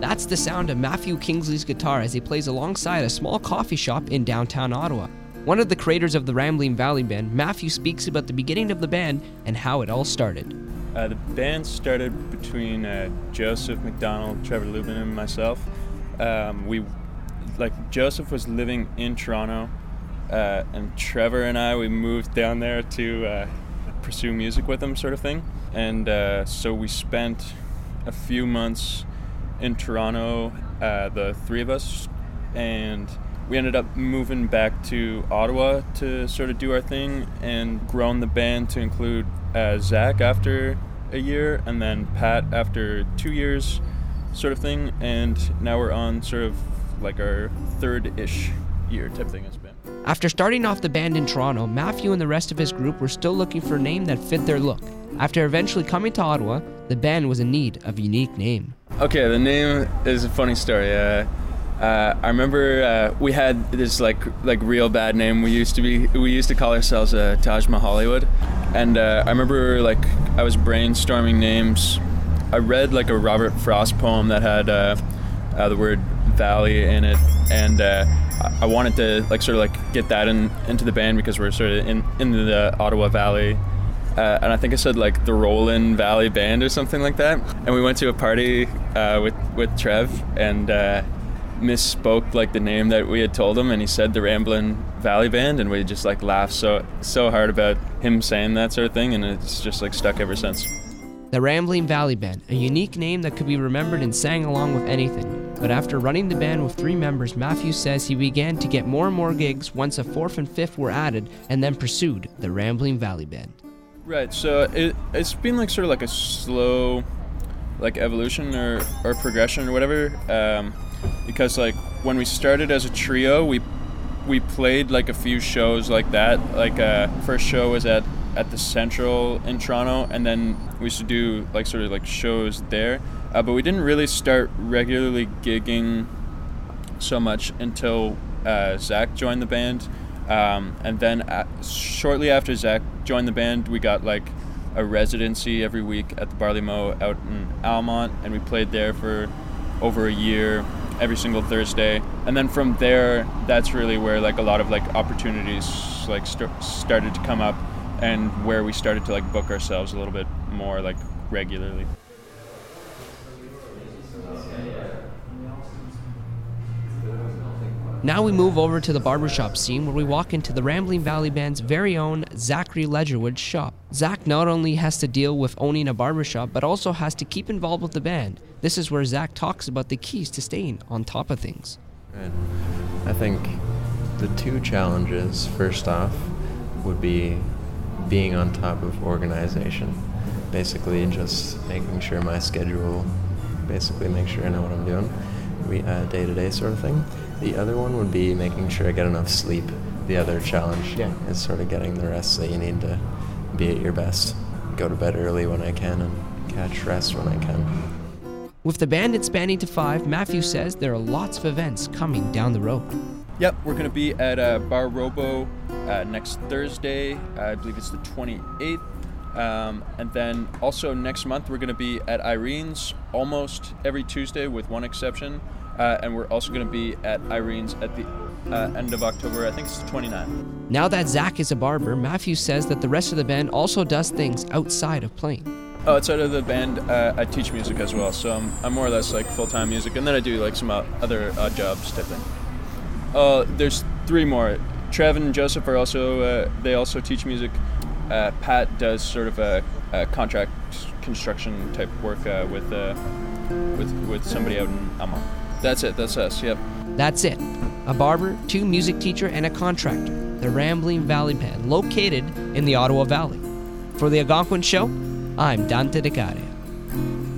That's the sound of Matthew Kingsley's guitar as he plays alongside a small coffee shop in downtown Ottawa. One of the creators of the Rambling Valley Band, Matthew speaks about the beginning of the band and how it all started. Uh, the band started between uh, Joseph McDonald, Trevor Lubin, and myself. Um, we, like, Joseph was living in Toronto, uh, and Trevor and I, we moved down there to uh, pursue music with him, sort of thing. And uh, so we spent a few months in Toronto, uh, the three of us, and we ended up moving back to Ottawa to sort of do our thing and grown the band to include uh, Zach after a year and then Pat after two years, sort of thing. And now we're on sort of like our third ish year type thing has been. After starting off the band in Toronto, Matthew and the rest of his group were still looking for a name that fit their look. After eventually coming to Ottawa, the band was in need of a unique name. Okay, the name is a funny story. Uh, uh, I remember uh, we had this like like real bad name. We used to be we used to call ourselves uh, Taj Mahal Hollywood, and uh, I remember like I was brainstorming names. I read like a Robert Frost poem that had uh, the word valley in it, and I- wanted to like sort of like get that in into the band because we're sort of in in the Ottawa Valley. Uh, and I think I said like the Roland Valley Band or something like that. And we went to a party uh, with with Trev and uh, misspoke like the name that we had told him, and he said the Ramblin' Valley Band, and we just like laughed so so hard about him saying that sort of thing, and it's just like stuck ever since. The Rambling Valley Band, a unique name that could be remembered and sang along with anything. But after running the band with three members, Matthew says he began to get more and more gigs once a fourth and fifth were added, and then pursued the Rambling Valley Band. Right. So it it's been like sort of like a slow, like evolution or or progression or whatever. Um, because like when we started as a trio, we we played like a few shows like that. Like uh, first show was at at the Central in Toronto, and then we used to do like sort of like shows there. Uh, but we didn't really start regularly gigging so much until uh, Zach joined the band. Um, and then at, shortly after Zach joined the band, we got like a residency every week at the Barley Mow out in Almonte, and we played there for over a year every single Thursday. And then from there, that's really where like a lot of like opportunities like st- started to come up, and where we started to like book ourselves a little bit more like regularly. Now we move over to the barbershop scene where we walk into the Rambling Valley Band's very own Zachary Ledgerwood's shop. Zach not only has to deal with owning a barbershop, but also has to keep involved with the band. This is where Zach talks about the keys to staying on top of things. Right. I think the two challenges, first off, would be being on top of organization. Basically, just making sure my schedule, basically, make sure I know what I'm doing, we uh, day to day sort of thing. The other one would be making sure I get enough sleep. The other challenge Yeah. is sort of getting the rest that you need to be at your best. Go to bed early when I can and catch rest when I can. With the band expanding to five, Matthew says there are lots of events coming down the road. Yep, we're going to be at uh, Bar Robo uh, next Thursday. I believe it's the 28th. Um, and then also next month, we're going to be at Irene's almost every Tuesday, with one exception. Uh, and we're also going to be at Irene's at the uh, end of October. I think it's the 29th. Now that Zach is a barber, Matthew says that the rest of the band also does things outside of playing. Oh, outside of the band, uh, I teach music as well. So I'm, I'm more or less like full time music. And then I do like some uh, other odd jobs type thing. Uh, there's three more. Trev and Joseph are also uh, they also teach music. Uh, Pat does sort of a, a contract construction type work uh, with uh, with with somebody out in Alma. That's it. That's us. Yep. That's it. A barber, two music teacher, and a contractor. The Rambling Valley Band, located in the Ottawa Valley. For the Algonquin Show, I'm Dante DeCaria.